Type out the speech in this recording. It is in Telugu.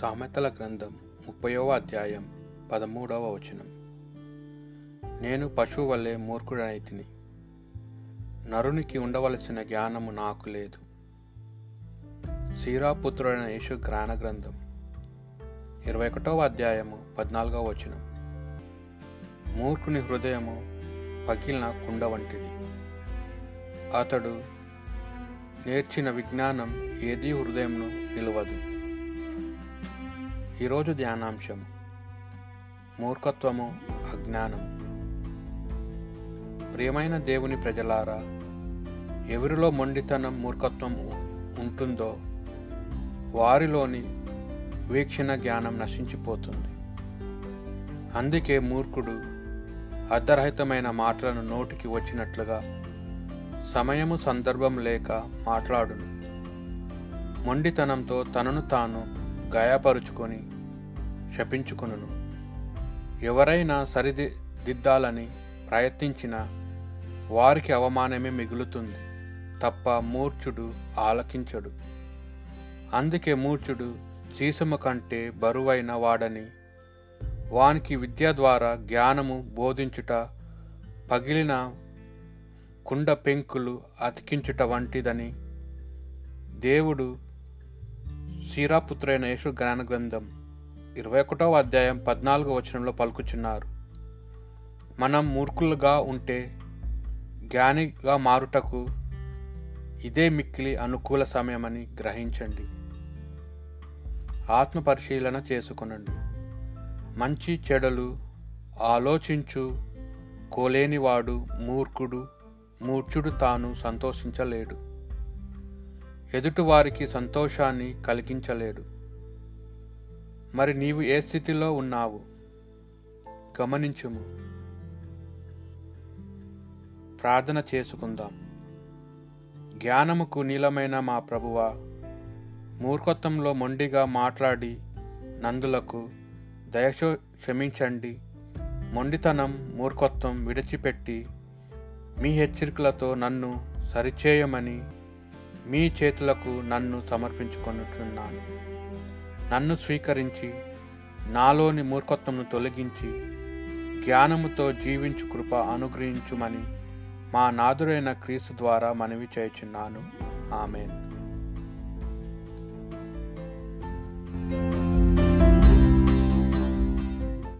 సామెతల గ్రంథం ముప్పయవ అధ్యాయం పదమూడవ వచనం. నేను పశువు వల్లే మూర్ఖుడనైతిని నరునికి ఉండవలసిన జ్ఞానము నాకు లేదు. సీరాపుత్రుడైన యేసు జ్ఞాన గ్రంథం ఇరవై ఒకటవ అధ్యాయము పద్నాలుగవ వచనం. మూర్ఖుని హృదయము పగిలిన కుండ వంటిది. అతడు నేర్చిన విజ్ఞానం ఏదీ హృదయంను నిలవదు. ఈరోజు ధ్యానాంశం మూర్ఖత్వము అజ్ఞానం ప్రియమైన దేవుని ప్రజలారా ఎవరిలో మొండితనం మూర్ఖత్వం ఉంటుందో వారిలోని వీక్షణ జ్ఞానం నశించిపోతుంది. అందుకే మూర్ఖుడు అర్ధరహితమైన మాటలను నోటికి వచ్చినట్లుగా సమయము సందర్భం లేక మాట్లాడును. మొండితనంతో తనను తాను గాయపరుచుకొని శపించుకును ఎవరైనా సరిదిద్దాలని ప్రయత్నించిన వారికి అవమానమే మిగులుతుంది తప్ప మూర్ఛుడు ఆలకించడు. అందుకే మూర్ఛుడు సీసము కంటే బరువైన వాడని వానికి విద్య ద్వారా జ్ఞానము బోధించుట పగిలిన కుండ పెంకులు అతికించుట వంటిదని దేవుడు సీరాపుత్రైన యేసు జ్ఞాన గ్రంథం ఇరవై ఒకటవ అధ్యాయం పద్నాలుగో వచనంలో పలుకుచున్నారు. మనం మూర్ఖులుగా ఉంటే జ్ఞానిగా మారుటకు ఇదే మిక్కిలి అనుకూల సమయమని గ్రహించండి. ఆత్మ పరిశీలన చేసుకునండి. మంచి చెడలు ఆలోచించు. కోలేనివాడు మూర్ఖుడు మూర్ఛుడు తాను సంతోషించలేడు. ఎదుటివారికి సంతోషాన్ని కలిగించలేడు. మరి నీవు ఏ స్థితిలో ఉన్నావు? గమనించుము. ప్రార్థన చేసుకుందాం. జ్ఞానముకు నీలమైన మా ప్రభువ మూర్ఖత్వంలో మొండిగా మాట్లాడి నందులకు దయచో క్షమించండి. మొండితనం మూర్ఖత్వం విడిచిపెట్టి మీ హెచ్చరికలతో నన్ను సరిచేయమని మీ చేతులకు నన్ను సమర్పించుకొనుచున్నాను. నన్ను స్వీకరించి నాలోని మూర్ఖత్వంను తొలగించి జ్ఞానముతో జీవించు కృప అనుగ్రహించుమని మా నాదురైన క్రీస్తు ద్వారా మనవి చేయుచున్నాను. ఆమెన్.